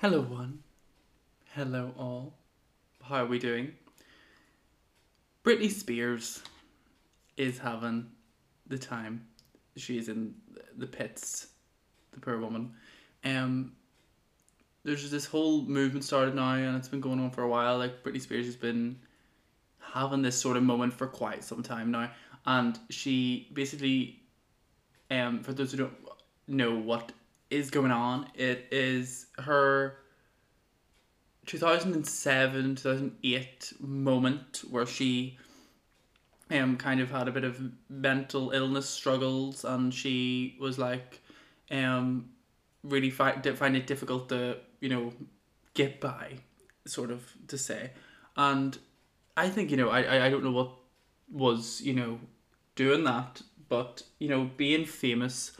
Hello, one. Hello, all. How are we doing? Britney Spears is having the time. She's in the pits, the poor woman. Um, there's this whole movement started now, and it's been going on for a while. Like Britney Spears has been having this sort of moment for quite some time now, and she basically, um, for those who don't know what is going on, it is her 2007 2008 moment where she um kind of had a bit of mental illness struggles and she was like um really find find it difficult to you know get by sort of to say. And I think you know I I I don't know what was you know doing that but you know being famous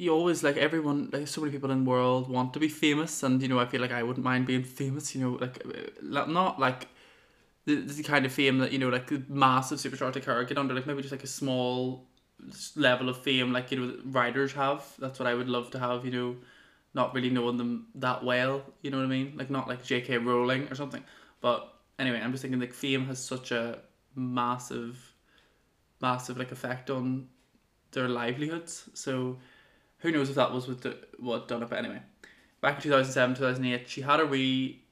you always like everyone like so many people in the world want to be famous and you know I feel like I wouldn't mind being famous you know like uh, not like the, the kind of fame that you know like the massive superstar her get under like maybe just like a small level of fame like you know writers have. That's what I would love to have you know not really knowing them that well you know what I mean? Like not like J.K. Rowling or something. But anyway I'm just thinking like fame has such a massive massive like effect on their livelihoods. So who knows if that was with the, what done it, but anyway. Back in 2007, 2008, she had a wee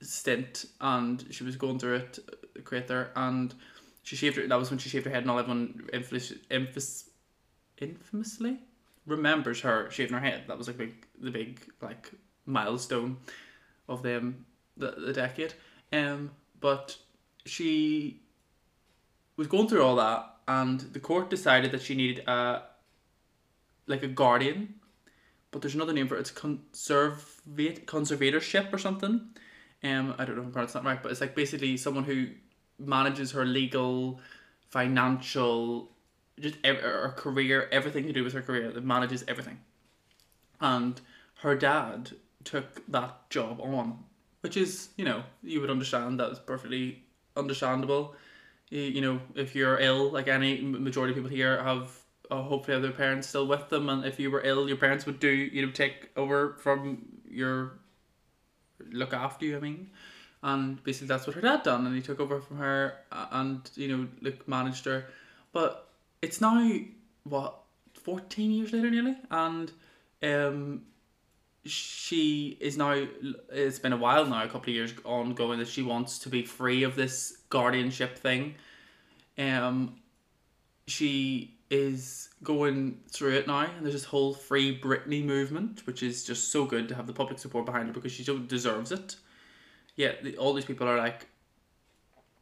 stint and she was going through it, great there, and she shaved her, that was when she shaved her head and all everyone infamous, infamous, infamously remembers her shaving her head. That was like big, the big like milestone of them the, the decade. Um, but she was going through all that and the court decided that she needed a like a guardian, but there's another name for it. It's conservate conservatorship or something. Um, I don't know if I'm pronouncing that right, but it's like basically someone who manages her legal, financial, just ev- her career, everything to do with her career. That manages everything, and her dad took that job on, which is you know you would understand that is perfectly understandable. You, you know if you're ill, like any majority of people here have uh, hopefully have their parents still with them and if you were ill your parents would do you know take over from your look after you I mean. And basically that's what her dad done and he took over from her and you know like managed her. But it's now what 14 years later nearly? And um she is now it's been a while now a couple of years ongoing that she wants to be free of this guardianship thing. Um she is going through it now, and there's this whole free Britney movement, which is just so good to have the public support behind her because she deserves it. Yeah, the, all these people are like,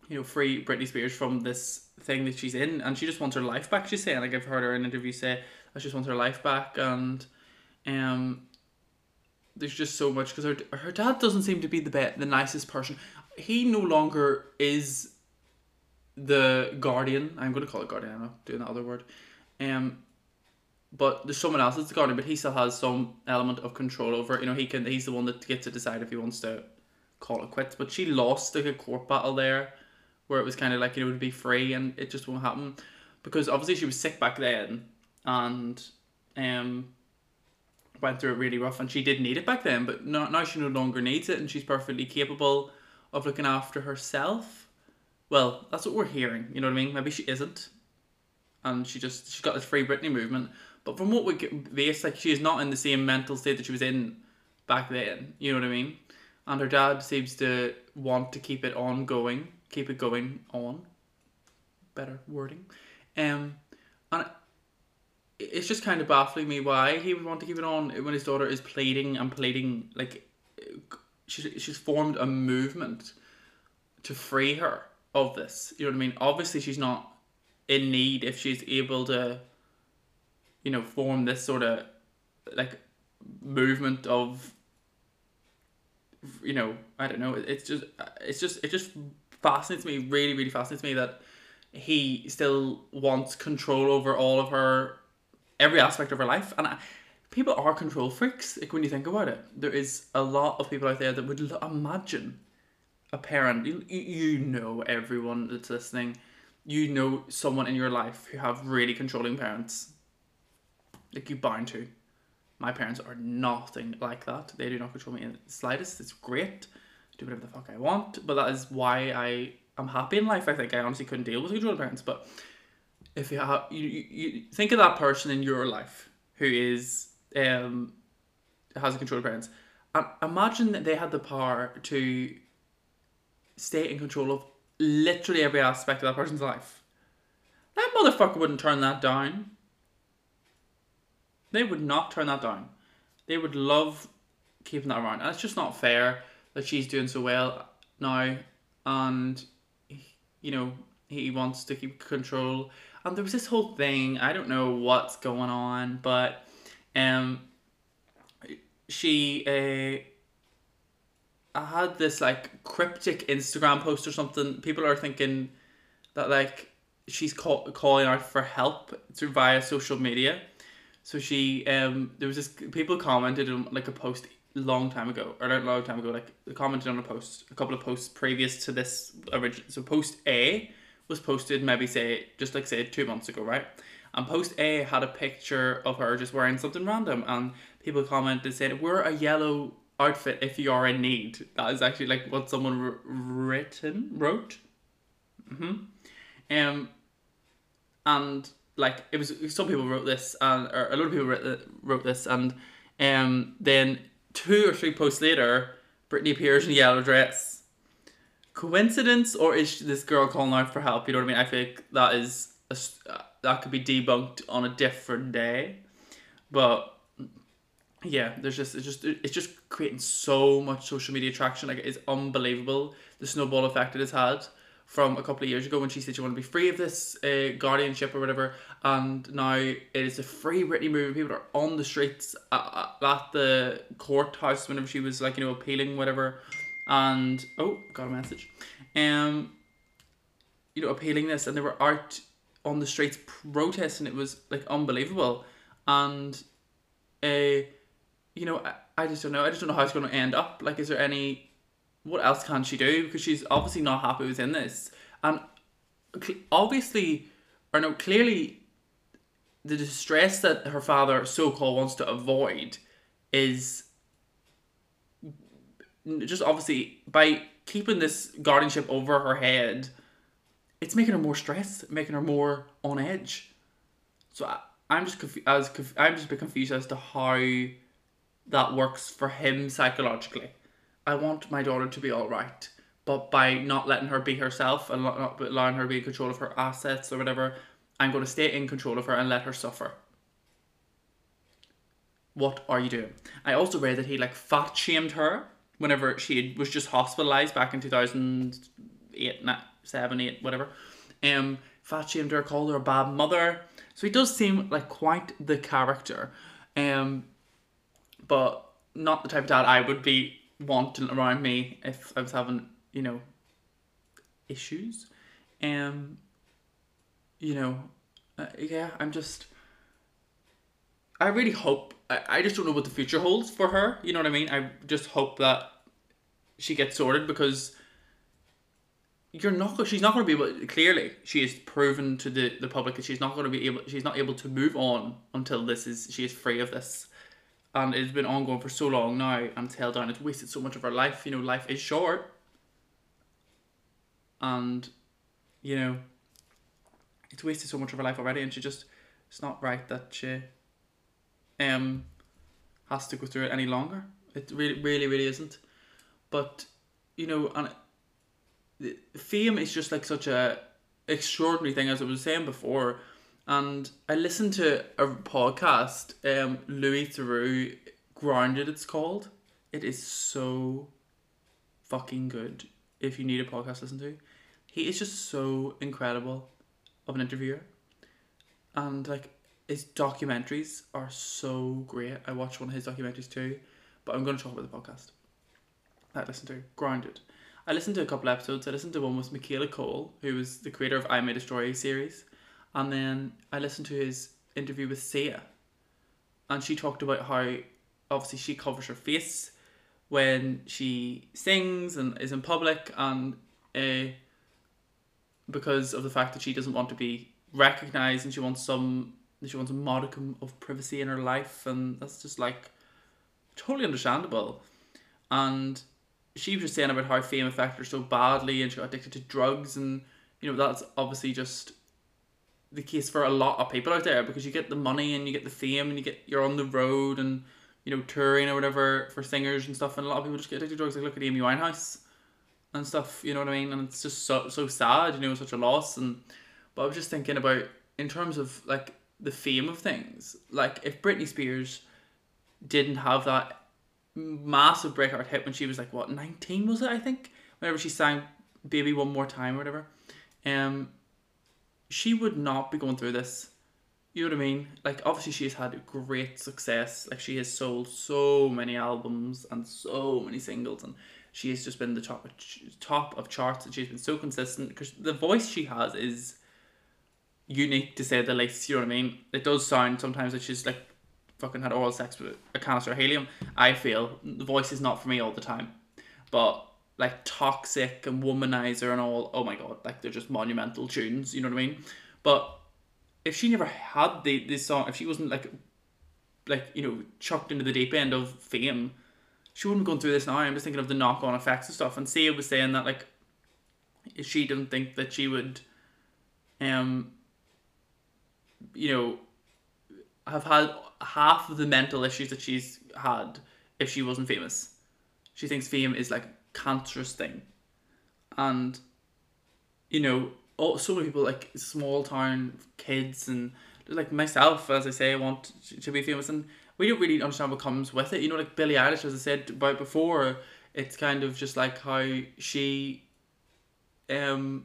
you know, free Britney Spears from this thing that she's in, and she just wants her life back. She's saying, like I've heard her in an interview say, I just want her life back, and um, there's just so much because her her dad doesn't seem to be the best, the nicest person. He no longer is the guardian. I'm going to call it guardian. I'm not doing the other word. Um, but there's someone else that's the guardian, but he still has some element of control over. It. You know, he can. He's the one that gets to decide if he wants to call it quits. But she lost like a court battle there, where it was kind of like you know to be free, and it just won't happen because obviously she was sick back then, and um went through it really rough, and she did need it back then. But now, now she no longer needs it, and she's perfectly capable of looking after herself well, that's what we're hearing. You know what I mean? Maybe she isn't, and she just she's got this free Britney movement. But from what we get, base like she is not in the same mental state that she was in back then. You know what I mean? And her dad seems to want to keep it ongoing, keep it going on. Better wording, um, and it's just kind of baffling me why he would want to keep it on when his daughter is pleading and pleading like she's she's formed a movement to free her of this. You know what I mean? Obviously, she's not in need if she's able to, you know, form this sort of like movement of, you know, I don't know. It's just, it's just, it just fascinates me. Really, really fascinates me that he still wants control over all of her, every aspect of her life, and. I, people are control freaks. Like when you think about it, there is a lot of people out there that would imagine a parent, you, you know everyone that's listening, you know someone in your life who have really controlling parents. Like you bound to. My parents are nothing like that. They do not control me in the slightest. It's great. Do whatever the fuck I want. But that is why I am happy in life. I think I honestly couldn't deal with controlling parents. But if you have you, you, you think of that person in your life who is um has a control parents. Imagine that they had the power to stay in control of literally every aspect of that person's life. That motherfucker wouldn't turn that down. They would not turn that down. They would love keeping that around. And it's just not fair that she's doing so well now and you know, he wants to keep control. And there was this whole thing, I don't know what's going on, but um she uh I had this like cryptic Instagram post or something. People are thinking that like she's call, calling out for help through via social media. So she um there was this people commented on like a post long time ago or not a long time ago like they commented on a post a couple of posts previous to this original so post A was posted maybe say just like say two months ago right and post A had a picture of her just wearing something random and people commented said wear a yellow outfit if you are in need. That is actually like what someone r- written wrote. Mm-hmm. Um and like it was some people wrote this and or a lot of people wrote, wrote this and um then two or three posts later Britney appears in a yellow dress. Coincidence or is this girl calling out for help? You know what I mean? I think that is a, that could be debunked on a different day. But yeah there's just it's just it's just creating so much social media traction like it's unbelievable the snowball effect it has had from a couple of years ago when she said she wanted to be free of this uh, guardianship or whatever, and now it is a free Britney movement. People are on the streets at, at the courthouse whenever she was like you know appealing whatever, and oh got a message, um, you know appealing this, and they were out on the streets protesting. It was like unbelievable, and a, uh, you know I, I just don't know. I just don't know how it's going to end up. Like, is there any what else can she do? Because she's obviously not happy within this. And obviously, or no, clearly, the distress that her father so called wants to avoid is just obviously by keeping this guardianship over her head, it's making her more stressed, making her more on edge. So I, I'm just as I'm just a bit confused as to how that works for him psychologically. I want my daughter to be all right. But by not letting her be herself and not allowing her to be in control of her assets or whatever, I'm going to stay in control of her and let her suffer. What are you doing? I also read that he like fat shamed her whenever she was just hospitalized back in 2008, nah, 7, 8, whatever. Um, fat shamed her, called her a bad mother. So he does seem like quite the character. Um, but not the type of dad I would be wanting around me if I was having, you know, issues. Um, you know, uh, yeah, I'm just. I really hope. I, I just don't know what the future holds for her. You know what I mean? I just hope that she gets sorted because you're not. She's not going to be able. Clearly, she has proven to the the public that she's not going to be able. She's not able to move on until this is. She is free of this and it's been ongoing for so long now and held down it's wasted so much of her life you know life is short. And you know it's wasted so much of her life already and she just it's not right that she um has to go through it any longer. It really really really isn't. But you know and the fame is just like such a extraordinary thing as i was saying before and I listened to a podcast, um, Louis Theroux, Grounded, it's called. It is so fucking good if you need a podcast to listen to. He is just so incredible of an interviewer. And like his documentaries are so great. I watched one of his documentaries too, but I'm going to talk about the podcast that I listened to, Grounded. I listened to a couple episodes. I listened to one with Michaela Coel, who was the creator of I May Destroy series and then I listened to his interview with Sia, and she talked about how obviously she covers her face when she sings and is in public, and uh, because of the fact that she doesn't want to be recognized and she wants some she wants a modicum of privacy in her life, and that's just like totally understandable. And she was just saying about how fame affected her so badly, and she got addicted to drugs, and you know that's obviously just the case for a lot of people out there because you get the money and you get the fame and you get you're on the road and you know touring or whatever for singers and stuff, and a lot of people just get addicted to drugs. Like look at Amy Winehouse and stuff, you know what I mean? And it's just so so sad, you know, such a loss. And but I was just thinking about in terms of like the fame of things, like if Britney Spears didn't have that massive breakout hit when she was like what nineteen was it? I think whenever she sang "Baby One More Time" or whatever, um, she would not be going through this. You know what I mean? Like obviously she has had great success. Like she has sold so many albums and so many singles and she has just been the top top of charts and she's been so consistent because the voice she has is unique to say the least. You know what I mean? It does sound sometimes that she's like fucking had oral sex with a canister of helium. I feel the voice is not for me all the time, but like toxic and womanizer and all. Oh my god, like they're just monumental tunes. You know what I mean? But if she never had the this song, if she wasn't like like you know chucked into the deep end of fame she wouldn't be going through this now. I'm just thinking of the knock on effects and stuff. And Sia was saying that like she didn't think that she would um you know have had half of the mental issues that she's had if she wasn't famous. She thinks fame is like cancerous thing. And you know, all, so many people like small town kids and like myself, as I say, I want to be famous and we don't really understand what comes with it. You know, like Billie Eilish, as I said about before, it's kind of just like how she, um,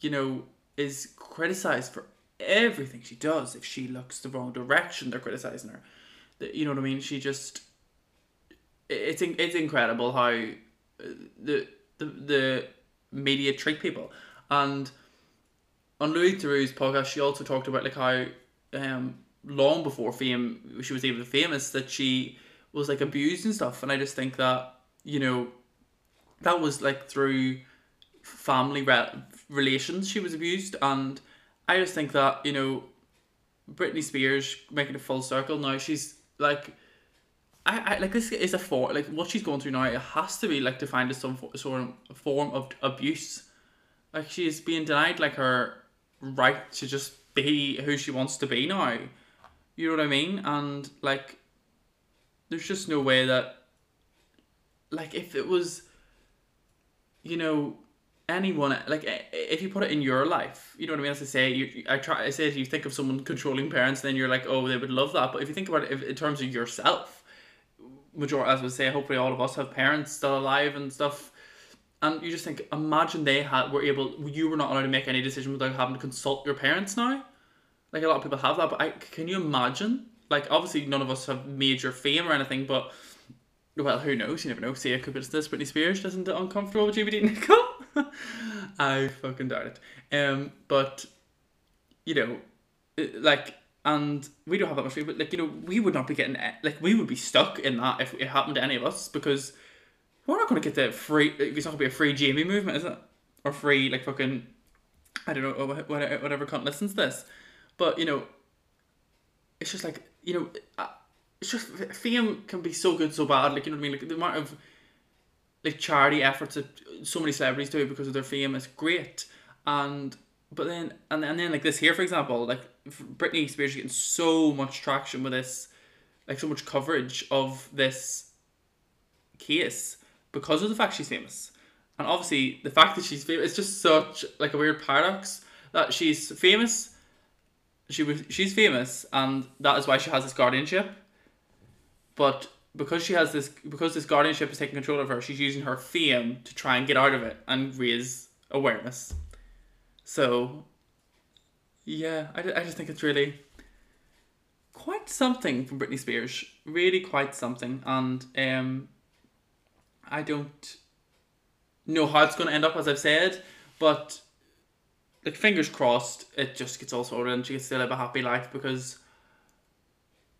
you know, is criticized for everything she does. If she looks the wrong direction, they're criticizing her. You know what I mean? She just, it's it's incredible how the the the media treat people. And on Louis Theroux's podcast, she also talked about like how um long before fame she was even famous that she was like abused and stuff and i just think that you know that was like through family re- relations she was abused and i just think that you know britney spears making a full circle now she's like I, I like this is a for like what she's going through now it has to be like defined as some sort of form of abuse like she's being denied like her right to just be who she wants to be now you know what I mean? And like, there's just no way that, like, if it was, you know, anyone like if you put it in your life, you know what I mean. As I say, you I try I say if you think of someone controlling parents, then you're like, oh, they would love that. But if you think about it if, in terms of yourself, major as we say, hopefully all of us have parents still alive and stuff. And you just think, imagine they had were able, you were not allowed to make any decision without having to consult your parents now. Like a lot of people have that, but I can you imagine? Like obviously none of us have major fame or anything, but well, who knows? You never know. See, it could be this. Britney Spears doesn't it uncomfortable with GBD Nicole. I fucking doubt it. Um, but you know, like, and we don't have that much fame, but like you know, we would not be getting eh, like we would be stuck in that if it happened to any of us because we're not going to get the free. It's not going to be a free Jamie movement, is it? Or free like fucking. I don't know whatever, whatever cunt listens to this. But you know, it's just like you know, it's just fame can be so good, so bad. Like you know what I mean? Like the amount of like charity efforts that so many celebrities do because of their fame is great. And but then and, and then like this here, for example, like Britney Spears getting so much traction with this, like so much coverage of this case because of the fact she's famous. And obviously, the fact that she's famous, it's just such like a weird paradox that she's famous she was she's famous and that is why she has this guardianship. But because she has this because this guardianship is taking control of her, she's using her fame to try and get out of it and raise awareness. So yeah, I, I just think it's really quite something from Britney Spears. Really quite something. And um I don't know how it's gonna end up as I've said, but like fingers crossed it just gets all sorted and she can still live a happy life because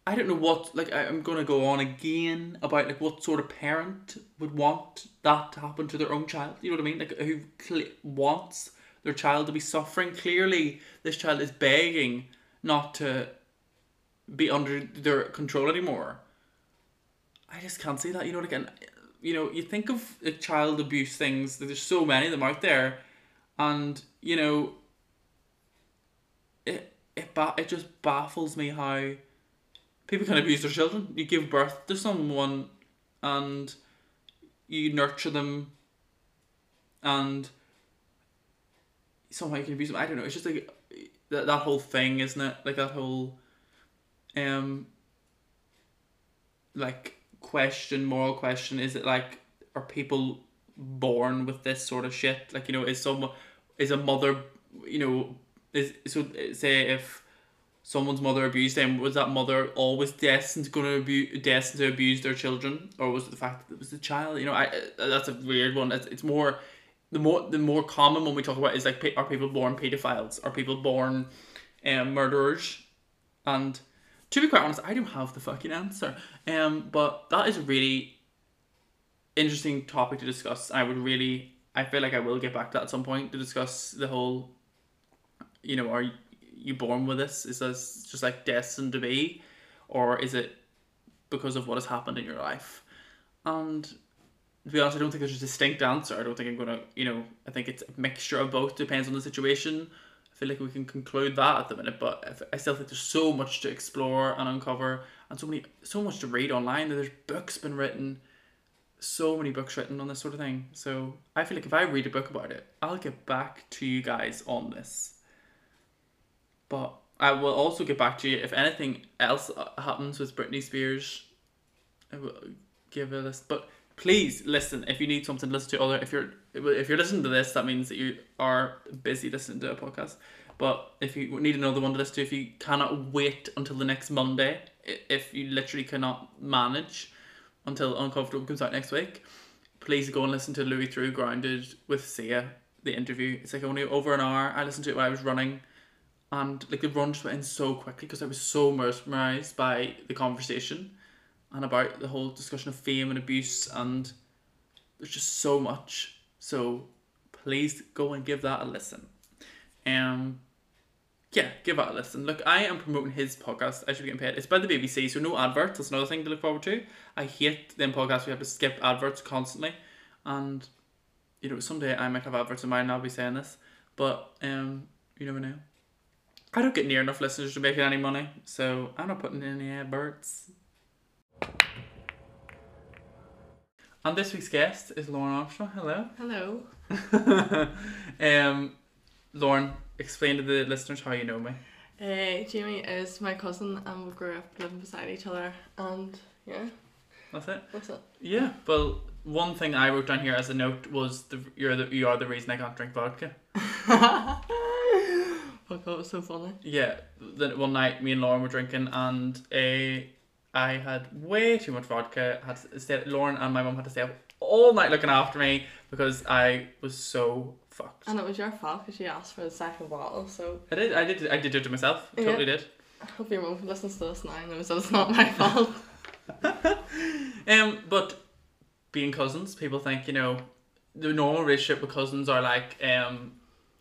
I don't know what like I'm gonna go on again about like what sort of parent would want that to happen to their own child. You know what I mean? Like who cl- wants their child to be suffering. Clearly, this child is begging not to be under their control anymore. I just can't see that. You know, and, you know, you think of like, child abuse things. There's so many of them out there, and you know, it it ba- it just baffles me how people can abuse their children. You give birth to someone, and you nurture them, and somehow you can abuse them. I don't know. It's just like that that whole thing, isn't it? Like that whole, um, like question, moral question. Is it like are people born with this sort of shit? Like you know, is someone is a mother, you know, is so say if someone's mother abused them, was that mother always destined to going to abuse destined to abuse their children, or was it the fact that it was the child? You know, I that's a weird one. It's, it's more the more the more common one we talk about is like are people born pedophiles? Are people born um, murderers? And to be quite honest, I don't have the fucking answer. Um, but that is a really interesting topic to discuss. I would really, I feel like I will get back to that at some point to discuss the whole. You know, are you born with this? Is this just like destined to be, or is it because of what has happened in your life? And to be honest, I don't think there's a distinct answer. I don't think I'm gonna, you know, I think it's a mixture of both. Depends on the situation. I feel like we can conclude that at the minute, but I still think there's so much to explore and uncover, and so many, so much to read online. That There's books been written, so many books written on this sort of thing. So I feel like if I read a book about it, I'll get back to you guys on this. But I will also get back to you if anything else uh, happens with Britney Spears. I will give a list, but please listen. If you need something to listen to other if you're if you're listening to this that means that you are busy listening to a podcast. But if you need another one to listen to if you cannot wait until the next monday if you literally cannot manage until uncomfortable comes out next week please go and listen to Louis Theroux grounded with sia the interview. It's like only over an hour. I listened to it when i was running and like the run just went in so quickly because i was so mesmerized by the conversation and about the whole discussion of fame and abuse and there's just so much. So please go and give that a listen. Um yeah give that a listen. Look i am promoting his podcast i should be getting paid. It's by the bbc so no adverts that's another thing to look forward to. I hate them podcasts we have to skip adverts constantly. And you know someday i might have adverts in mind and i'll be saying this but um you never know. I don't get near enough listeners to make any money, so I'm not putting in any adverts. And this week's guest is Lauren Armstrong. Hello. Hello. um, Lauren, explain to the listeners how you know me. Uh, Jamie is my cousin, and we grew up living beside each other. And yeah, That's it. that's it. Yeah. Well, one thing I wrote down here as a note was the you're the you are the reason I can't drink vodka. Fuck, that was so funny. Yeah. Then one night, me and Lauren were drinking, and uh, I had way too much vodka. Had to stay. Lauren and my mum had to stay up all night looking after me because I was so fucked. And it was your fault because you asked for the second bottle. So I did. I did. I did do it to myself. Yeah. totally did. I hope your mum listens to this now and knows that it's not my fault. Um, but being cousins, people think you know the normal relationship with cousins are like um,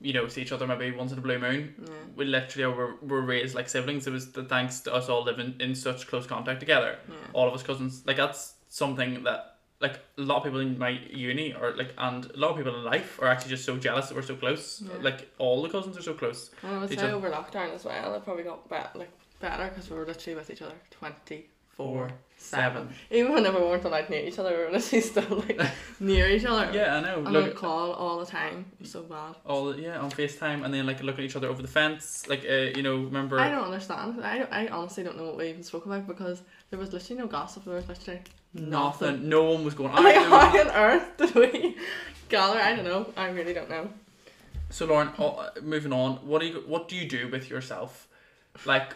you know, see each other maybe once in a blue moon. Yeah. We literally were, were raised like siblings. It was the thanks to us all living in such close contact together. Yeah. All of us cousins. Like that's something that like a lot of people in my uni or like and a lot of people in life are actually just so jealous that we're so close. Yeah. Like all the cousins are so close. And I would say over lockdown as well, it probably got bet like better because we were literally with each other twenty Four, seven. Even whenever we weren't allowed near each other, we were literally still like near each other. Yeah, I know. And Look on call all the time. It was so bad. all yeah on FaceTime and then like look at each other over the fence. Like uh, you know, remember I don't understand. I, I honestly don't know what we even spoke about because there was literally no gossip. There was literally nothing. No one was going. Like, how on earth did we gather? I don't know. I really don't know. So Lauren, oh, moving on. What do you what do you do with yourself, like,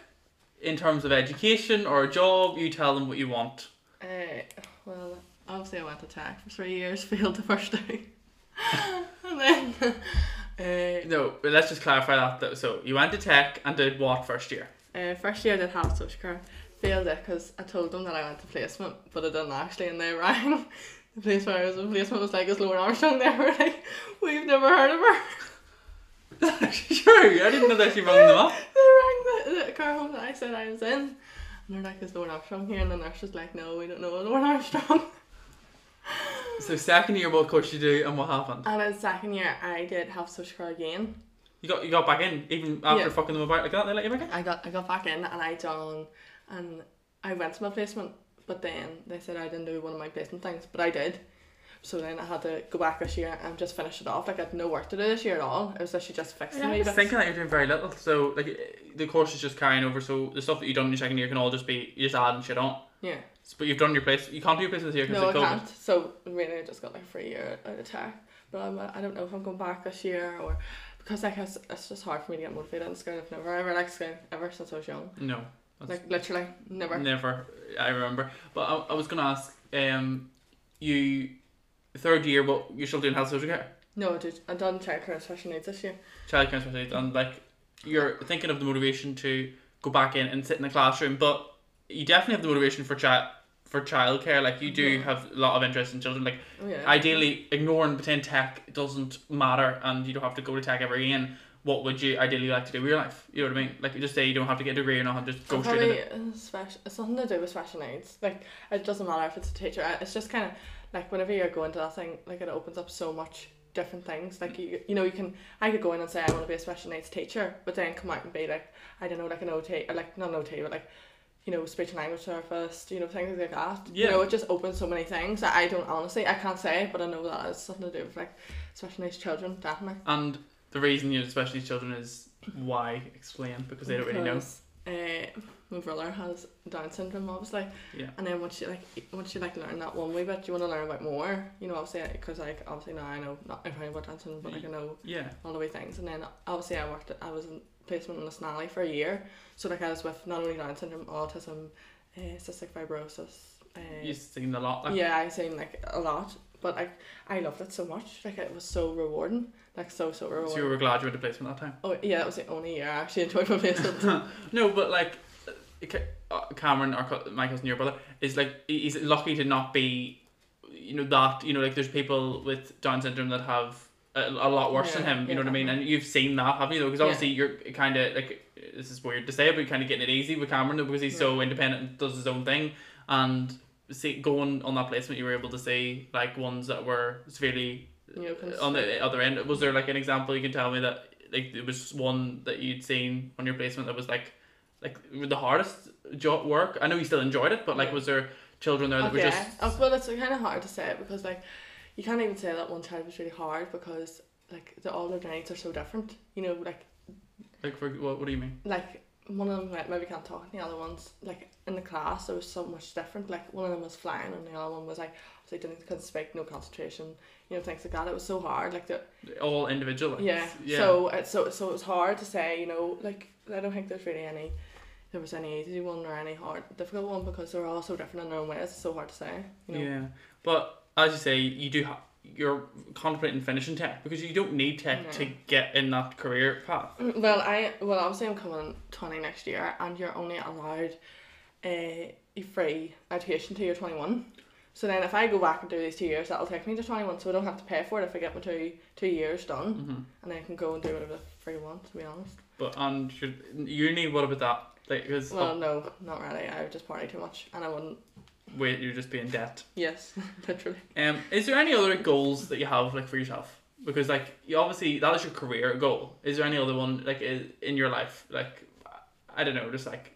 in terms of education or a job? You tell them what you want. Uh, well, obviously I went to tech for three years, failed the first day, and then uh, No, but let's just clarify that. Though. So you went to tech and did what first year? uh, first year I did health social care. Failed it because I told them that I went to placement, but I didn't actually, and they rang. The place where I was in placement was like, "Is Lauren Armstrong there?" We're like, "We've never heard of her." True, I didn't know that she rang them up. They rang the, the car home that I said I was in. And they're like, is Lauren Armstrong here? And the nurse was like, no, we don't know Lauren Armstrong. So second year, what course did you do and what happened? And in second year, I did have social care again. You got you got back in even after Yeah. fucking them about like that. They let you back in. I got I got back in and I done and I went to my placement, but then they said I didn't do one of my placement things, but I did. So then I had to go back this year and just finish it off. Like I had no work to do this year at all. It was actually just fixing Yeah, I me. was thinking that you're doing very little. So like the course is just carrying over. So the stuff that you've done in your second year can all just be you just adding shit on. Yeah. But you've done your place. You can't do your place this year because No, I of COVID. can't. So really, I just got like a free year out of tech. But I'm, I don't know if I'm going back this year or because like it's, it's just hard for me to get motivated in school. I've never ever liked school ever since I was young. No, Like literally never. never. I remember. But I, I was gonna ask. Um, you third year, but you're still doing health social care, No, I did. I done childcare and special needs this year. child care special needs, and like you're thinking of the motivation to go back in and sit in the classroom, but you definitely have the motivation for child for childcare. Like you do Yeah. have a lot of interest in children. Like Oh yeah. ideally, ignoring pretend tech doesn't matter, and you don't have to go to tech ever again. What would you ideally like to do with your life? You know what I mean? Like you just say you don't have to get a degree or not, just go straight into probably, uh, special, it's something to do with special needs. Like it doesn't matter if it's a teacher. uh, It's just kind of like whenever you're going to that thing, like it opens up so much different things. Like you, you know, you can. I could go in and say I want to be a special needs teacher, but then come out and be like, I don't know, like an OT, or like not an OT, but like, you know, speech and language therapist. You know, things like that. Yeah. You know, it just opens so many things that I don't honestly, I can't say, but I know that it's something to do with like special needs children, definitely. And the reason you know needs children is why explain because they don't really know. Uh, my brother has Down syndrome, obviously. Yeah. And then once you like, once you like learn that one wee bit, you want to learn about more. You know, obviously, because like obviously now I know not everything about Down syndrome, but like I know Yeah. all the wee things. And then obviously I worked, at, I was in placement in the Snally for a year, so like I was with not only Down syndrome, autism, uh, cystic fibrosis. Uh, You've seen a lot. Like, yeah, I've seen like a lot, but I I loved it so much. Like it was so rewarding, like so so rewarding. So you were glad you went to placement that time. Oh yeah, that was the only year I actually enjoyed my placement. No, but like uh, uh, Cameron, co- my cousin, your brother, is like he's lucky to not be, you know that you know like there's people with Down syndrome that have a, a lot worse than him. You yeah, know what I mean? And you've seen that, haven't you? Though, because Yeah. obviously you're kind of like this is weird to say, but you're kind of getting it easy with Cameron though, because he's so independent and does his own thing. And see, going on that placement, you were able to see like ones that were severely You know, on the other end. Was there like an example you can tell me that like it was one that you'd seen on your placement that was like like the hardest job work? I know you still enjoyed it, but like was there children there that were just Oh, well, it's kind of hard to say because like you can't even say that one child was really hard because like the, all their needs are so different. You know, like like for what? What do you mean? like one of them maybe can't talk, and the other ones like in the class there was so much different. Like one of them was flying, and the other one was like so didn't couldn't speak, no concentration. You know, things like that. It was so hard. Like the All individual. Yeah. yeah. So it's so so it was hard to say. You know, like I don't think there's really any. There was any easy one or any hard difficult one because they're all so different in their own ways. It's so hard to say. You know. Yeah, but as you say, you do. have you're contemplating finishing tech because you don't need tech to get in that career path. Mm, well, I well obviously I'm coming twenty next year, and you're only allowed a, a free education till you're twenty one. So then, if I go back and do these two years, that'll take me to twenty one. So I don't have to pay for it if I get my two two years done, hmm and then I can go and do whatever the free want. To be honest. But and your uni, what about that? Like, because Well, no, not really. I would just party too much, and I wouldn't. wait, you're just being debt. Yes, literally. Um, is there any other goals that you have like for yourself? Because like you obviously that is your career goal. Is there any other one like in your life like I don't know, just like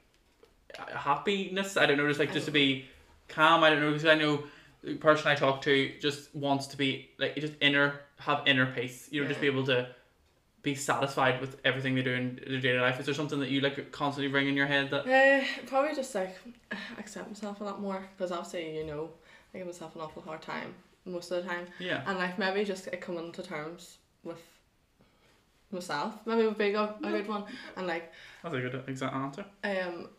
happiness? I don't know, just like just to be calm. I don't know because I know the person I talk to just wants to be like just inner have inner peace. You know, just be able to be satisfied with everything they do in their daily life. Is there something that you like constantly ring in your head that Uh, probably just like accept myself a lot more because obviously you know I give myself an awful hard time most of the time. yeah and like maybe just like, coming to terms with myself maybe would be a, a good one and like that's a good exact answer. um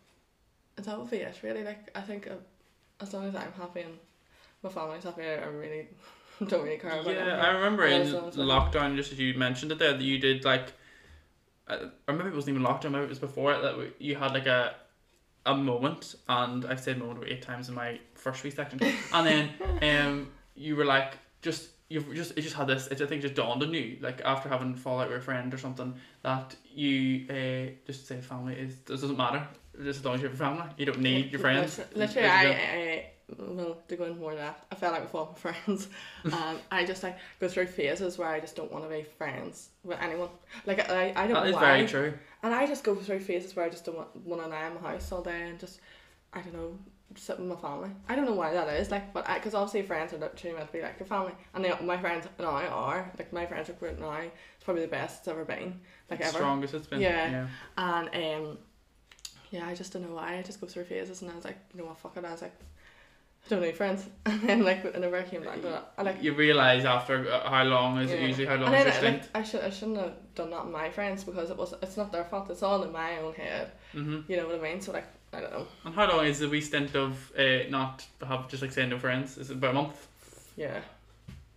that would be it really like I think uh, as long as I'm happy and my family's happy I, I really don't really care about it. Yeah. I remember in As long as lockdown, just as you mentioned it there, that you did like, uh, or maybe it wasn't even lockdown, maybe it was before it, that you had like a a moment, and I've said moment about eight times in my first week section, and then um you were like just you've just it just had this. It, I think just dawned on you like after having fallout with a friend or something that you uh just say family is it doesn't matter just as long as you have a family you don't need your friends. Literally, I, I, well, to go into more of that, I fell out with all my friends. Um, I just like go through phases where I just don't want to be friends with anyone. Like I, I don't That know is why. very true. And I just go through phases where I just don't want, want to lie in my house all day and just, I don't know, sit with my family. I don't know why that is, like, but because obviously friends are literally meant to be like your family, and they, my friends now are like my friends group now. It's probably the best it's ever been, like ever. Strongest it's been. Yeah. yeah. And um, yeah, I just don't know why. I just go through phases, and I was like, you know what, fuck it. I was like, I don't need friends. And then like whenever I came back I like. You realise after uh, how long is it Yeah. usually how long and is then, your I- like, I should I shouldn't have done that my friends because it was it's not their fault. It's all in my own head. hmm You know what I mean? So like I don't know. And how long is the wee stint of uh, not have just like saying no friends? Is it about a month? Yeah,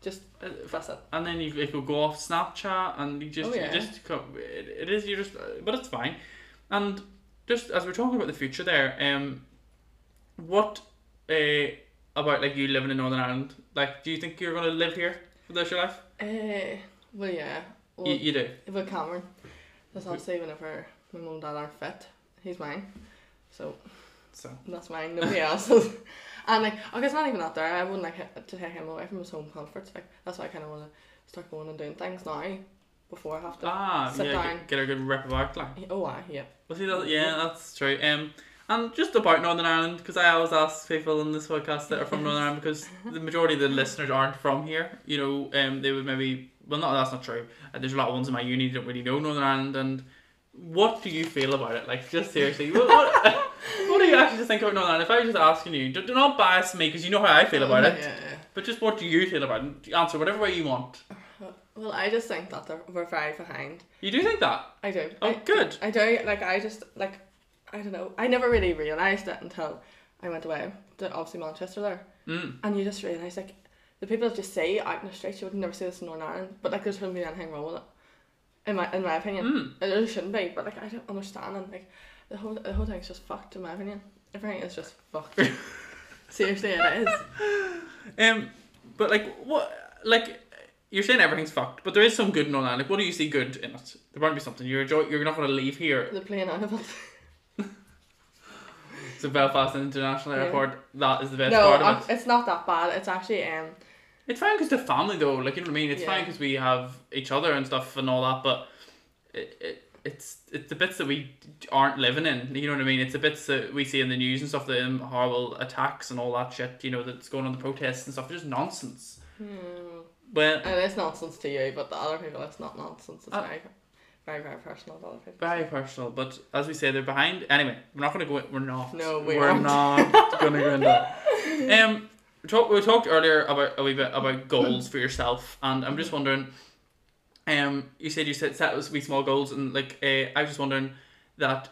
just Uh, that's it. and then you, it could go off Snapchat and you just Oh, yeah. you just it, it is you just but it's fine and just as we're talking about the future there um what uh about like you living in Northern Ireland like do you think you're gonna live here for the rest of your life Uh, well yeah. Well, you, you do with Cameron, that's obviously whenever my mum and dad aren't fit, he's mine. So so that's mine. Nobody else's. And like, okay, it's not even that there. I wouldn't like to take him away from his home comforts. Like that's why I kind of want to start going and doing things now, before I have to. ah sit yeah down. get, get a good rep of art like Oh, I yeah. well see that yeah that's true um and just about Northern Ireland because I always ask people in this podcast that are from Northern Ireland because the majority of the listeners aren't from here you know um they would maybe well not that's not true uh, there's a lot of ones in my uni that don't really know Northern Ireland and what do you feel about it like just seriously what, what, what do you actually just think about Northern Ireland if I was just asking you do, do not bias me because you know how I feel about it Yeah, yeah. but just what do you feel about it answer whatever way you want Well, I just think that they're, we're very behind. you do think that I do. oh I, good I do. Like I just like I don't know. I never really realized it until I went away to obviously Manchester there, mm. and you just realize like the people that just say out in the streets you would never see this in Northern Ireland, but like there shouldn't be anything wrong with it. In my in my opinion, Mm. it really shouldn't be. But like I don't understand and like the whole the whole thing's just fucked in my opinion. Everything is just fucked. Seriously, it is. Um, but like what, like you're saying everything's fucked, but there is some good in Ireland. Like, what do you see good in it? There might be something You're enjoy. You're not going to leave here. The plane of it. So Belfast International Yeah. Airport, that is the best no, part of it. it's not that bad. It's actually um It's fine because the family though, like you know what I mean. It's fine because we have each other and stuff and all that. But it, it it's it's the bits that we aren't living in. You know what I mean? It's the bits that we see in the news and stuff. The um, horrible attacks and all that shit. You know that's going on the protests and stuff. It's just nonsense. hmm, Well, and it's nonsense to you, but the other people it's not nonsense. It's Uh, very very very personal to other people. Very personal, but as we say, they're behind. Anyway, we're not going to go. In, we're not. No, we are not going to go into that. Um, we talked. We talked earlier about a wee bit about goals for yourself, and I'm just wondering. Um, you said you set set wee small goals, and like uh, I was just wondering that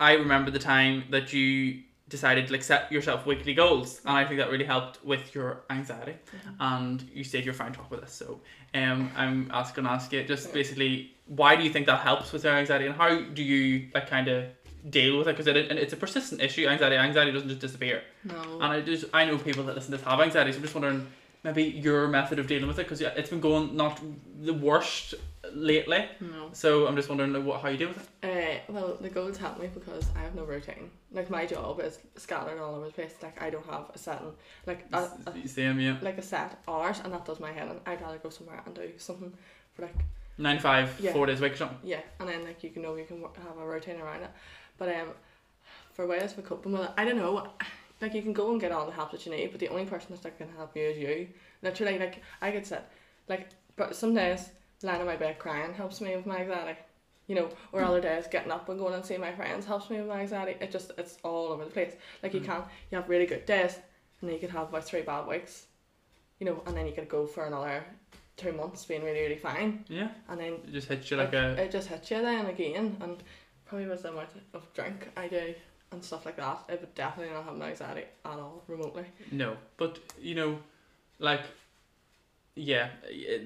I remember the time that you decided to like set yourself weekly goals, and I think that really helped with your anxiety. And you said you're fine to talk with us, so um, I'm asking ask you just basically why do you think that helps with your anxiety, and how do you like kind of deal with it? Because it, and it's a persistent issue. Anxiety, anxiety doesn't just disappear. No. And I just I know people that listen to this have anxiety, so I'm just wondering maybe your method of dealing with it because it's been going not the worst lately. no. So I'm just wondering like, what how you deal with it. Uh, well, the goals help me because I have no routine. Like my job is scattered all over the place. Like I don't have a certain like a, a, Same, yeah. like a set hours, and that does my head. And I'd rather go somewhere and do something for like Nine five, Yeah. four days a week or something. yeah, and then like you can know you can have a routine around it. But um, for ways for coping with it, I don't know. Like you can go and get all the help that you need, but the only person that's going to help you is you. Literally, like I could sit, like, but some days lying in my bed crying helps me with my anxiety. You know, or other days getting up and going and seeing my friends helps me with my anxiety. It just it's all over the place. Like you Mm. can you have really good days, and then you could have about three bad weeks. You know, and then you could go for another two months being really really fine, Yeah, and then it just hits you like it, a. it just hits you then again and probably with the amount of drink I do and stuff like that it would definitely not have my anxiety at all remotely No, but you know, like, yeah,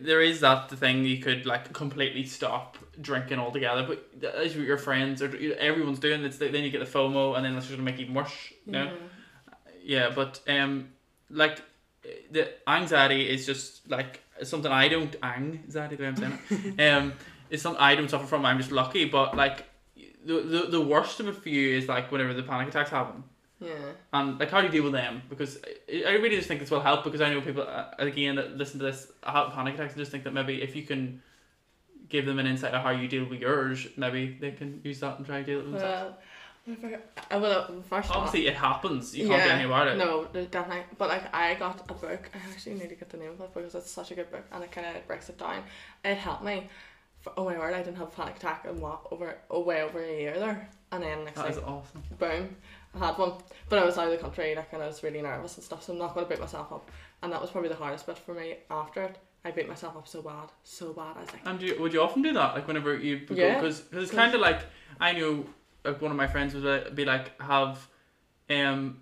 there is that thing you could like completely stop drinking altogether. But as your friends or everyone's doing it, then you get the FOMO, and then that's just gonna make it even worse. You know? Yeah, but um, like the anxiety is just like something I don't anxiety the way I'm saying it. um, it's something I don't suffer from. I'm just lucky, but like the, the the worst of it for you is like whenever the panic attacks happen. Yeah. And like, how do you deal with them? Because I, I really just think this will help. Because I know people uh, again that listen to this have panic attacks and just think that maybe if you can give them an insight of how you deal with yours, maybe they can use that and try to deal with themselves. Well, I, I, well, first of all, Obviously, it happens. You can't do Yeah, anything about it. No, definitely. But like, I got a book. I actually need to get the name of it because it's such a good book, and it kind of breaks it down. It helped me. For, oh my word! I didn't have a panic attack and walk over oh, way over a year there, and then next That thing, is awesome. boom, I had one. But I was out of the country, like, and I was really nervous and stuff. So I'm not going to beat myself up, and that was probably the hardest bit for me. After it, I beat myself up so bad, so bad. I was like, And do you, would you often do that? Like whenever you go, Yeah, because it's kind of like I knew like one of my friends would uh, be like have, um,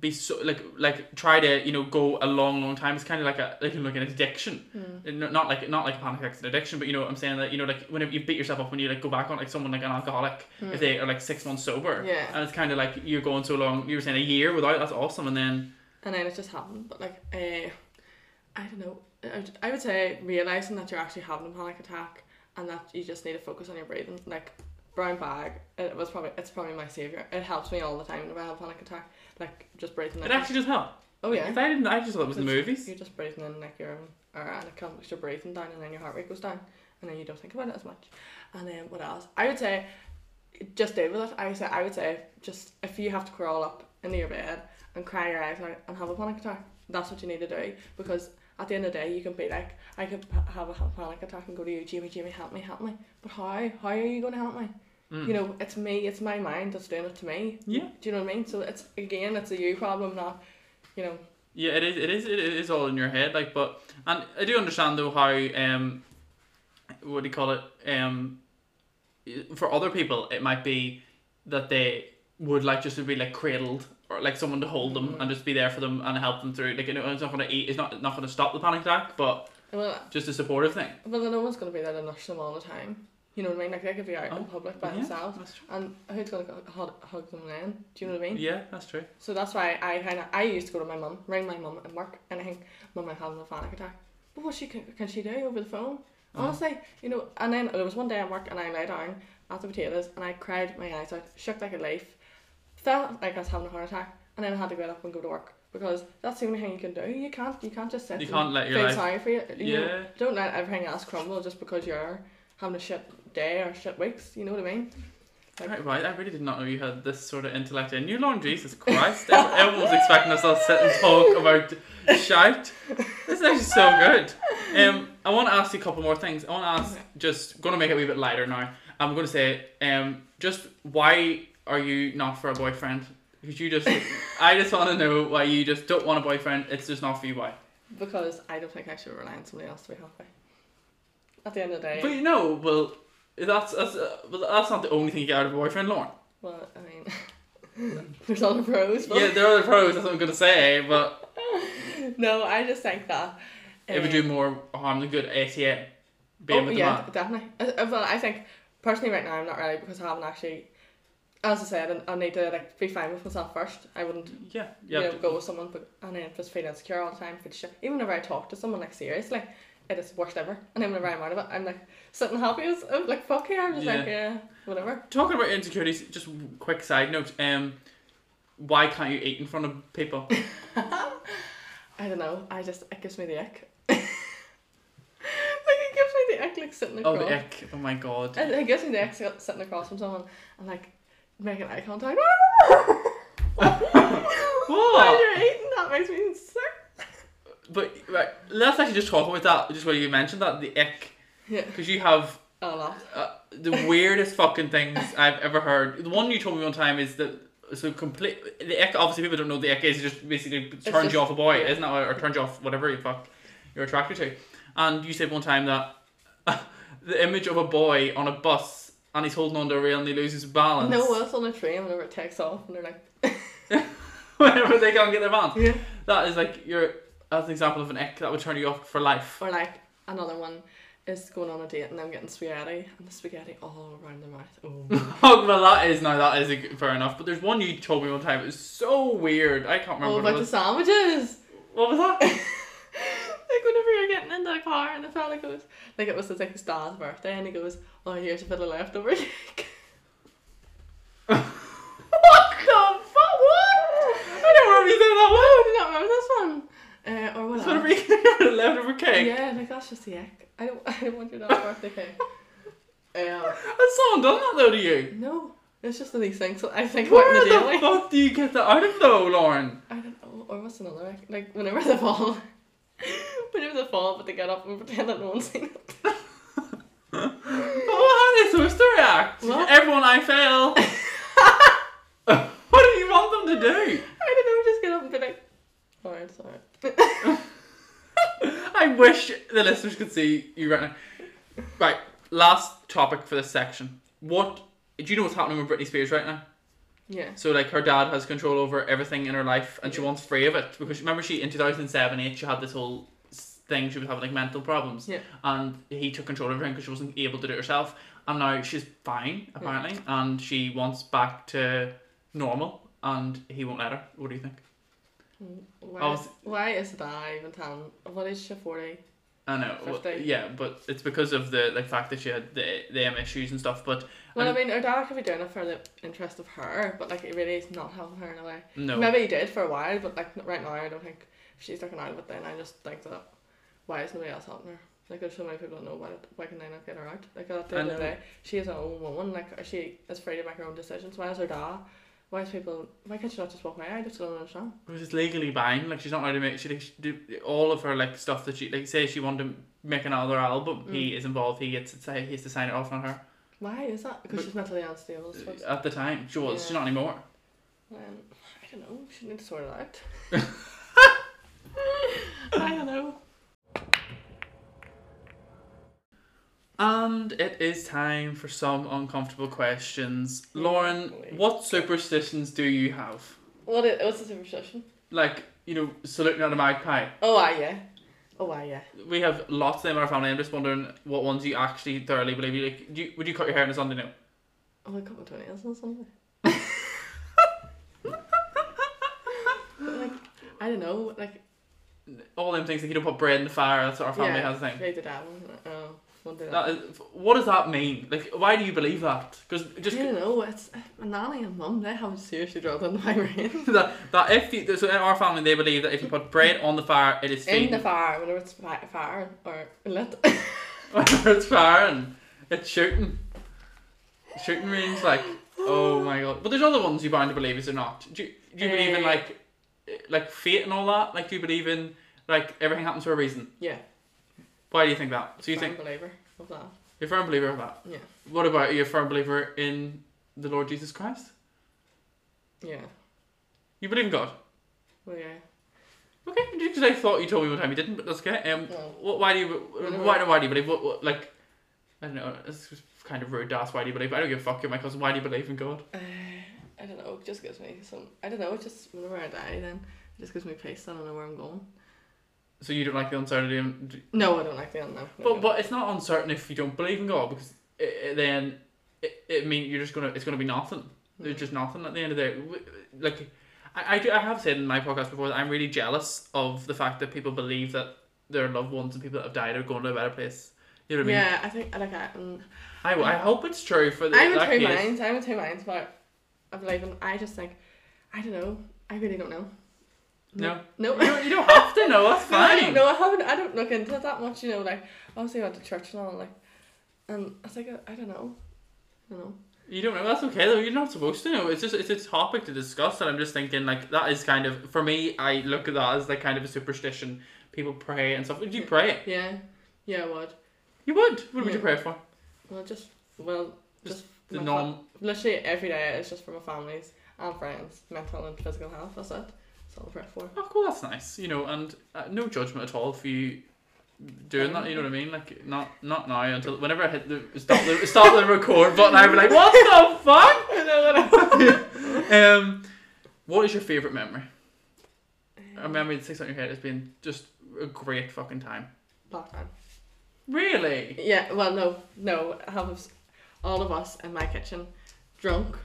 be so like like try to you know go a long long time. It's kind of like a like like an addiction. N- Not like not like a panic attack, an addiction. But you know what I'm saying that you know like whenever you beat yourself up when you like go back on like someone like an alcoholic if they are like six months sober. Yeah. And it's kind of like you're going so long. You were saying a year without. That's awesome. And then and then it just happened. But like, uh, I don't know. I would- say realizing that you're actually having a panic attack and that you just need to focus on your breathing. Like brown bag, it was probably it's probably my savior. It helps me all the time whenever I have a panic attack. Like just breathing. it in. actually does help. oh yeah. If I didn't, I just thought it was the movies. You're just breathing in like your or and it comes you're breathing down and then your heart rate goes down and then you don't think about it as much. And then what else? I would say just deal with it. I would say I would say just if you have to crawl up into your bed and cry your eyes out and have a panic attack, that's what you need to do because at the end of the day you can be like I could have a panic attack and go to you, Jamie, Jamie, help me, help me. But how? How are you going to help me? Mm. You know, it's me, it's my mind that's doing it to me. Yeah. Do you know what I mean? So it's again, it's a you problem, not you know. Yeah, it is. It is. It is all in your head. Like, but and I do understand though how um, what do you call it? Um, for other people, it might be that they would like just to be like cradled or like someone to hold them and just be there for them and help them through. Like, you know, it's not gonna eat. It's not not gonna stop the panic attack, but Well, just a supportive thing. Well, no one's going to be there to nurse them all the time. You know what I mean? Like they could be out Oh, in public by yeah, themselves, That's true. and who's going to hug, hug them then? Do you know what I mean? Yeah, that's true. So that's why I kind of I used to go to my mum, ring my mum at work, and I think mum I'm having a panic attack. But what she can, can she do over the phone? Uh-huh. Honestly, you know. And then there was one day at work, and I lay down at the potatoes, and I cried my eyes out, shook like a leaf, felt like I was having a heart attack, and then I had to get up and go to work because that's the only thing you can do. You can't you can't just sit. You and can't let your feel life. sorry for you. you know, Yeah. don't let everything else crumble just because you're having a shit day or shit weeks. You know what I mean? Like, Right, right. I really did not know you had this sort of intellect in you, Lauren. Jesus Christ! Everyone was expecting us all to sit and talk about shite. This is actually so good. Um, I want to ask you a couple more things. I want to ask, Okay. just going to make it a wee bit lighter now. I'm going to say, um, just why are you not for a boyfriend? Because you just, I just want to know why you just don't want a boyfriend. It's just not for you. Why? because I don't think I should rely on somebody else to be happy. At the end of the day, But you know, well, that's that's uh, well, that's not the only thing you get out of a boyfriend, Lauren. well, I mean, there's other pros. But Yeah, there are other pros. That's what I'm going to say. But no, I just think that. it would um, do more harm than good. ATA being oh, with the yeah, man. definitely. Uh, uh, Well, I think personally right now I'm not ready because I haven't actually. As I said, I I need to like be fine with myself first. I wouldn't Yeah, you yeah. know, go with someone but and then just feel insecure all the time shit. Even if I talk to someone like seriously, it is worst ever. And then whenever I'm out of it, I'm like sitting happy as I'm like fuck yeah, I'm just like yeah, whatever. Talking about insecurities, just quick side note. Um, why can't you eat in front of people? I don't know. I just it gives me the ick. like it gives me the ick like sitting Oh, across. the ick! Oh my god. It, it gives me the ick sit- sitting across from someone and like making eye contact. While you're eating, that makes me sick. But right, let's actually just talk about that. Just when you mentioned that the ick, Yeah, because you have a lot. uh, the weirdest fucking things I've ever heard. The one you told me one time is that so complete the ick. Obviously, people don't know the ick is. Just basically turns just- you off a boy, yeah. isn't it? Or, turns you off whatever you fuck you're attracted to. And you said one time that the image of a boy on a bus and he's holding on to a rail and he loses balance. No, well, it's on a train whenever it takes off and they're like, whenever they can't get their balance. yeah. That is like your that's an example of an ick that would turn you off for life. Or like another one is going on a date and I'm getting spaghetti and the spaghetti all around their mouth. Oh. Well, that is now that is a, fair enough. But there's one you told me one time. It was so weird. I can't remember oh, what it about the sandwiches. What was that? Like whenever you're getting into the car and the fella goes, like it was like his dad's birthday, and he goes, "Oh, here's a bit of leftover cake." what the fuck? What? I don't remember you saying that No, I do not remember this one. Or what one. else? Whatever you leftover cake. Yeah, like that's just the ick. I don't. I don't want your dad's birthday cake. Um, Has someone done that though to you? no, it's just these things. that I think about Where in the the daily. fuck do you get that out of though, Lauren? I don't know. Or what's another? ick? Like whenever they fall, whenever they fall, but they get up and pretend that no one's seen it. But what how are they supposed to react? What? Everyone, I fail. what do you want them to do? I don't know. Just get up and be like, "Alright, it's alright." I wish the listeners could see you right now. Right, last topic for this section. What do you know what's happening with Britney Spears right now? Yeah. So like her dad has control over everything in her life, and she wants free of it because remember she in two thousand seven eight she had this whole thing she was having like mental problems, Yeah. and he took control of everything because she wasn't able to do it herself, and now she's fine apparently, and she wants back to normal, and he won't let her. What do you think? Oh, why, is, was- why is that even telling? What is she forty? I know, well, yeah, but it's because of the like fact that she had the the M issues and stuff. But Well, And- I mean, her dad could be doing it for the interest of her, but like it really is not helping her in a way. no, Maybe he did for a while, but like right now, I don't think she's taken out of it. Then I just think that why is nobody else helping her? Like there's so many people that know it. Why can they not get her out? Like at the end of the day, she is her own woman. Like she is free to make her own decisions. Why is her dad? Why is people? Why can't she not just walk away? I just don't understand. because it's legally bound. Like she's not allowed to make. She, like, she do all of her like stuff that she like. Say she wanted to make another album, he is involved. He gets to say he has to sign it off on her. Why is that? Because But- she's mentally unstable. At the time, she was. She's Yeah. not anymore. Um, I don't know. She needs to sort it out. I don't know. And it is time for some uncomfortable questions. Lauren, what superstitions do you have? What is, what's the superstition? Like, you know, saluting at a magpie. Oh, I yeah. Oh, I yeah. We have lots of them in our family. I'm just wondering what ones you actually thoroughly believe. You like, do you, would you cut your hair on a Sunday now? Oh, I cut my toenails on a Sunday. Like, I don't know. Like, All them things like you don't put bread in the fire. That's what our family yeah, has a thing. Pray the devil. Oh, won't do that. That is, what does that mean? Like, why do you believe that? Because just I don't know. It's my nanny and mum. They have seriously drilled into my brain. that that if you so in our family they believe that if you put bread on the fire, it is In the fire, whenever it's fi- fire or lit. Whenever it's firing, it's shooting. Shooting range, like, oh my god. But there's other ones you bound to believe, is there not? Do you, do you believe in Eh. like, like fate and all that? Like, do you believe in like everything happens for a reason? yeah. Why do you think that? So you firm think believer of that. you're a firm believer of that? Yeah. What about are you a firm believer in the Lord Jesus Christ? Yeah. You believe in God? Well, yeah. Okay, because I thought you told me one time you didn't, but that's okay. Um, No. why do you why, why do you believe? What, what like I don't know. It's kind of rude to ask why do you believe. I don't give a fuck. You're my cousin. Why do you believe in God? Uh, I don't know. It just gives me some. I don't know. It just whenever I die, then it just gives me peace. I don't know where I'm going. So you don't like the uncertainty. and- No, I don't like the unknown. No, But no. but it's not uncertain if you don't believe in God because it, it, then it, it mean you're just gonna it's gonna be nothing. There's Mm. just nothing at the end of the day. Like I I, do, I have said in my podcast before that I'm really jealous of the fact that people believe that their loved ones and people that have died are going to a better place. You know what I mean? yeah, I think like I, um, I, I hope it's true for the, I'm in two case. minds. I'm in two minds about I believe in. I just think I don't know. I really don't know. No. No. You don't, you don't have to know. That's No, I fine. don't know. I haven't. I don't look into it that much. You know, like obviously I went to church and all. Like, and I think I, I don't know. I don't know. You don't know. That's okay though. You're not supposed to know. It's just it's a topic to discuss, and I'm just thinking like that is kind of for me. I look at that as like kind of a superstition. People pray and stuff. Would you pray? Yeah, yeah, I would. You would. What would you pray for? Well, just well, just, The my norm. fa- literally every day It's just for my families and friends, mental and physical health. That's it. That's all I pray for. Oh, cool. That's nice. You know, and uh, no judgment at all for you doing that. You know what I mean? Like not not now until whenever I hit the stop the stop the record button, I'd be like, what the fuck? I know what I. um, what is your favorite memory? A memory that sticks out in your head has been just a great fucking time. Black time. Really? Yeah. Well, no, no. I have all of us in my kitchen, drunk,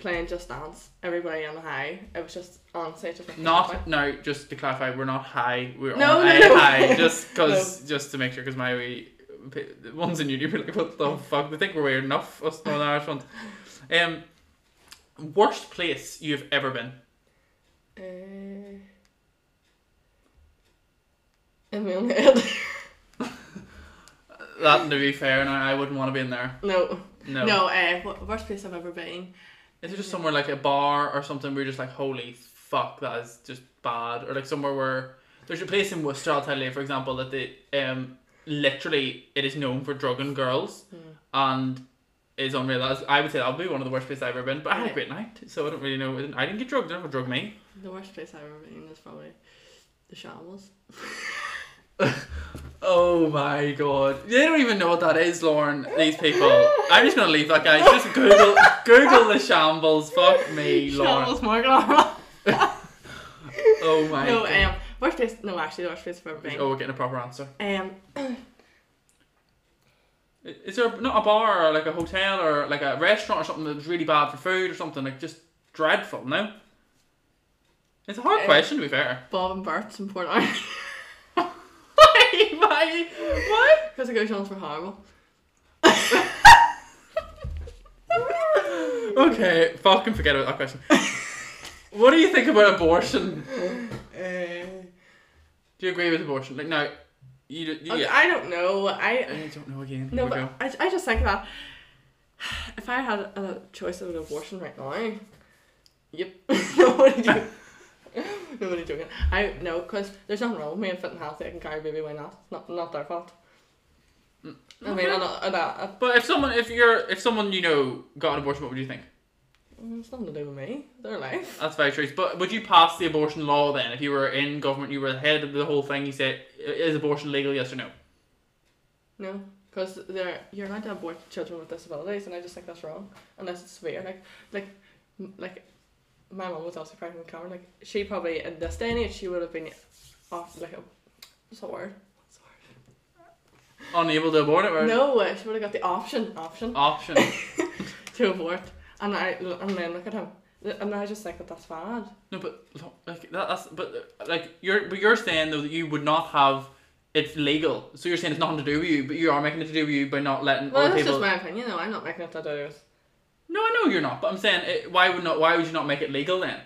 playing Just Dance, everybody on the high. It was just honestly just a Not no, just to clarify, we're not high. We're No, on no, a no. high, just because, just to make sure, because my the ones in uni were like, what the fuck? They think we're weird enough. Us Northern Irish ones. Um, worst place you've ever been? Uh, in my own head. That to be fair, and I, I wouldn't want to be in there. no. No. No, uh, worst place I've ever been. Is it just somewhere like a bar or something where you're just like, holy fuck, that is just bad? Or like somewhere where there's a place in Worcester, I'll tell you, for example, that they um literally it is known for drugging girls and is unreal. I would say that would be one of the worst places I've ever been. But I had a great night, so I don't really know. I didn't, I didn't get drugged. Never drugged me. The worst place I've ever been is probably the shambles. Oh my god. They don't even know what that is, Lauren. These people. I'm just gonna leave that guy. Just Google Google the shambles. Fuck me, Lauren. Shambles. Oh my no, god. um, worst place. No, actually, the worst place I've ever been. Oh, we're getting a proper answer. Um, Is there not a bar or like a hotel or like a restaurant or something that's really bad for food or something like just dreadful? No. It's a hard Uh, question to be fair. Bob and Bert's in Port Ireland. Why? Why? What? Because the goes were horrible. Okay, fucking forget about that question. what do you think about abortion? Uh, Do you agree with abortion? Like now, you, you okay, yeah. I don't know. I I don't know again. no, but I, I just think that if I had a choice of an abortion right now, yep, nobody do. Nobody doing it. I no, because there's nothing wrong with me. I'm fit and healthy. I can carry a baby. Why not? It's not not their fault. I mean, I'm not, I'm not, But if someone, if you're, if someone you know got an abortion, what would you think? Mm, it's nothing to do with me. Their life. That's very true. But would you pass the abortion law then? If you were in government, you were the head of the whole thing. You said, is abortion legal? Yes or no? No, because they're you're allowed to abort children with disabilities, and I just think that's wrong unless it's severe. Like like like my mom was also pregnant with Cameron. Like she probably in this day and age she would have been off like a what's that word? What's the Unable to abort it or? No, she would have got the option option option? to abort, and I and then look at him, and I just think that that's bad. no, but like that, that's but like you're but you're saying though that you would not have it's legal. So you're saying it's nothing to do with you, but you are making it to do with you by not letting Well, other that's people. just my opinion. though. I'm not making it to do with. No, I know you're not, but I'm saying it, why would not? Why would you not make it legal then?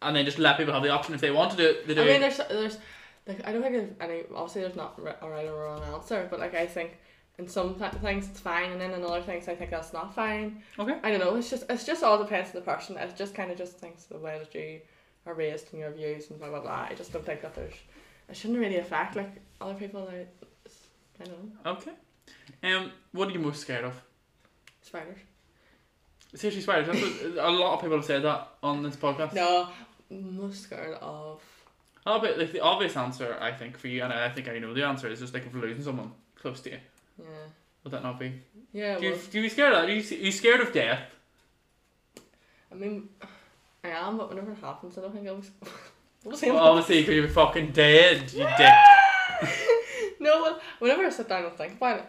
And then just let people have the option if they want to do it. They do. I mean, there's there's like I don't think there's any. Obviously, there's not a right or wrong answer, but like I think in some th- things it's fine, and then in other things I think that's not fine. okay. I don't know. It's just it's just all depends on the person. It just kind of just thinks the way that you are raised and your views and blah blah blah. I just don't think that there's. It shouldn't really affect like other people. Like, I don't know. Okay. Um, what are you most scared of? Spiders. Seriously, spiders. That's what, a lot of people have said that on this podcast. No, most scared of. Of it, like the obvious answer, I think, for you, and I think I know the answer is just like if you're losing someone close to you. Yeah. Would that not be? Yeah. Do you, Well, do you be scared of that? Are you, are you scared of death? I mean, I am, but whenever it happens, I don't think I was. We'll obviously, because you're fucking dead, you dick. no, well, whenever I sit down and think about it,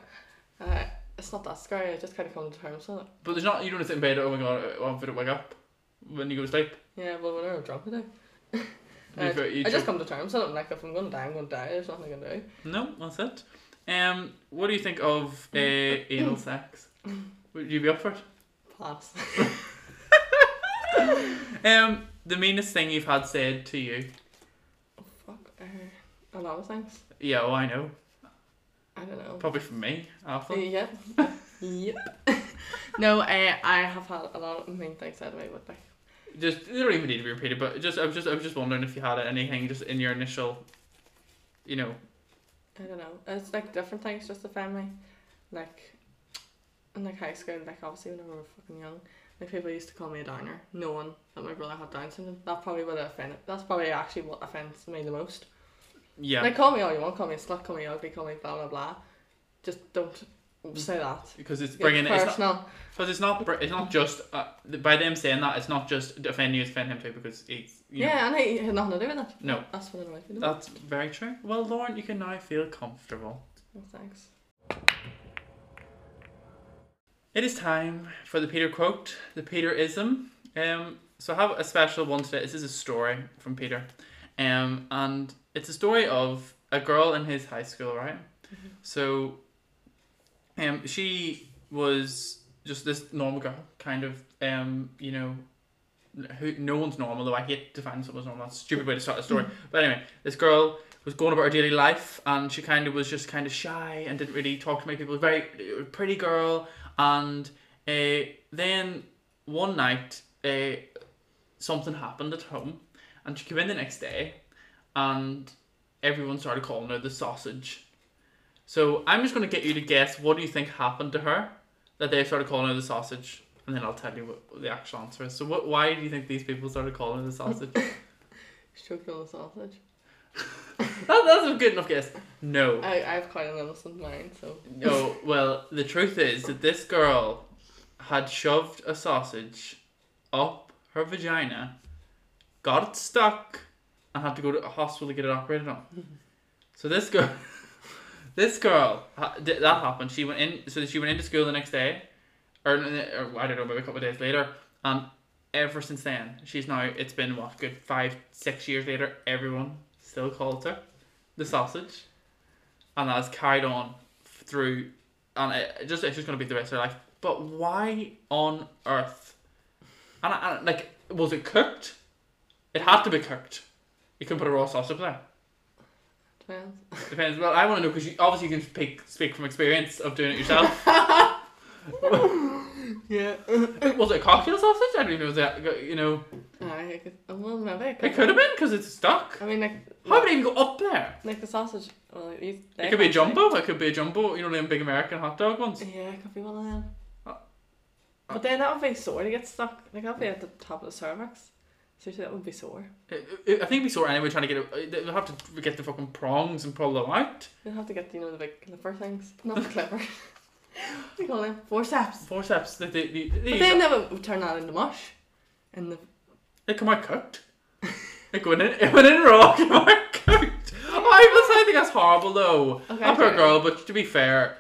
uh, it's not that scary. I just kind of come to terms with it. But there's not, you don't sit in bed, oh my god, I want to wake up when you go to sleep. Yeah, well, whenever I'm drunk, I do. I, feel- you I just come to terms with it. and, Like, if I'm going to die, I'm going to die. There's nothing I can do. No, that's it. Um, what do you think of uh, anal sex? Would you be up for it? Pass. Um, the meanest thing you've had said to you? Fuck. Uh, a lot of things. Yeah, oh, I know. I don't know. Probably from me, Alpha. Yep. yep. no, I I have had a lot of mean things said to me, but like, Just they don't even need to be repeated, but just I was just I was just wondering if you had anything just in your initial, you know. I don't know. It's like different things just offend me. Like, in like high school, like obviously when we were fucking young, like people used to call me a downer, knowing that my brother had Down syndrome. That probably would have offended. That's probably actually what offends me the most. Yeah, Like, call me all you want, call me a slut, call me ugly, call me blah blah blah. Just don't say that. because it's bringing it's not personal. because it's not it's not just uh, by them saying that it's not just offending you, it's offending him too because he's you know, Yeah, and he had nothing to do with it. no That's what annoys me. the that's very true. Well, Lauren, you can now feel comfortable. Oh, thanks. It is time for the Peter quote, the Peterism. Um, so I have a special one today. This is a story from Peter, um, and it's a story of a girl in his high school, right? So, um, she was just this normal girl, kind of, um, you know, who no one's normal though. I hate defining someone's normal. That's a stupid way to start a story. But anyway, this girl was going about her daily life, and she kind of was just kind of shy and didn't really talk to many people. Very uh, pretty girl, and uh, then one night, uh, something happened at home, and she came in the next day, and everyone started calling her the sausage. So I'm just going to get you to guess what do you think happened to her that they started calling her the sausage, and then I'll tell you what the actual answer is. So what? Why do you think these people started calling her the sausage? Choked on a sausage. that, that's a good enough guess. No. I, I have quite an innocent mind, so. No, well, the truth is that this girl had shoved a sausage up her vagina, got it stuck, and had to go to a hospital to get it operated on. So this girl, this girl, that happened. She went in, so she went into school the next day, or, or I don't know, maybe a couple of days later, and ever since then, she's now. It's been what, good five, six years later. Everyone still calls her the sausage, and that has carried on through, and it, just it's just gonna be the rest of her life. But why on earth? And, I, and like, was it cooked? It had to be cooked. You couldn't put a raw sausage there. Depends. Depends. Well, I want to know because you, obviously you can speak speak from experience of doing it yourself. Yeah. was it a cocktail sausage? I don't even know. Was that you know? I could, well, maybe. I It could have been because it's stuck. I mean, like, How would it even go up there? like the sausage. Well, these, It could be a jumbo. It could be a jumbo. You know them big American hot dog ones. Yeah, it could be one of them. Uh, But then that would be sore to get stuck. Like, that would be at the top of the cervix. Seriously, that would be sore. It, it, I think it'd be sore anyway. Trying to get it. Uh, they'll have to get the fucking prongs and pull them out. You'll have to get, you know, the big clipper things. Not the clipper. what do you call them? Forceps. Forceps. They, they, they, they, But then that would turn that into mush. And the they come out cooked. it Like when it, when in raw, come out cooked. I was I think that's horrible though. Okay, That poor girl. But to be fair,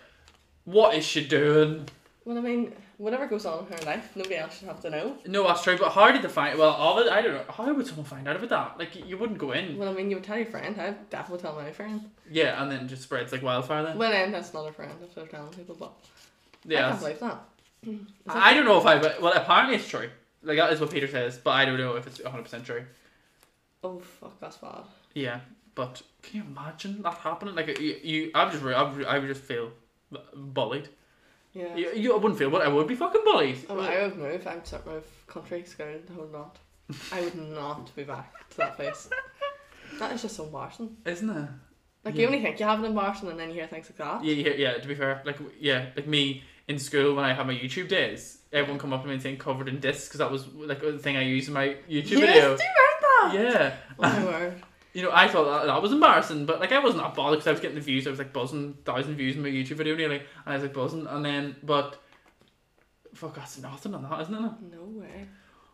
what is she doing? well, I mean, whatever goes on in her life, nobody else should have to know. No, that's true. But how did they find? Well, all of I don't know. How would someone find out about that? Like you- wouldn't go in. Well, I mean, you would tell your friend. I'd definitely tell my friend. Yeah, and then just spreads like wildfire. Then Well, then that's not a friend if they're telling people, but yeah, I can't believe that. That- I don't know if I. But well, apparently it's true. Like that is what Peter says, but I don't know if it's one hundred percent true. Oh, fuck, that's bad. Yeah, but can you imagine that happening? Like you, you I just, I would, I would just feel bullied. Yeah. You, you I wouldn't feel, but I would be fucking bullied. Oh, I would move. I would start move country, school. I would not. I would not be back to that place. That is just so embarrassing. Isn't it? Like Yeah. you only think you have an embarrassing, and then you hear things like that. Yeah, yeah, yeah. To be fair, like yeah, like me in school when I had my YouTube days, everyone come up to me and saying covered in discs because that was like the thing I used in my YouTube yes, video. do you remember that? Yeah, Oh my word. You know, I thought that, that was embarrassing, but like I wasn't bothered because I was getting the views. I was like buzzing, thousand views in my YouTube video nearly, and I was like buzzing, and then but fuck, that's nothing on that, isn't it? No way.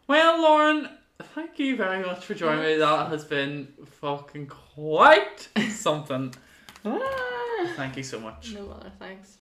Well, Lauren, thank you very much for joining me. That has been fucking quite something. Ah. Thank you so much. No bother. Thanks.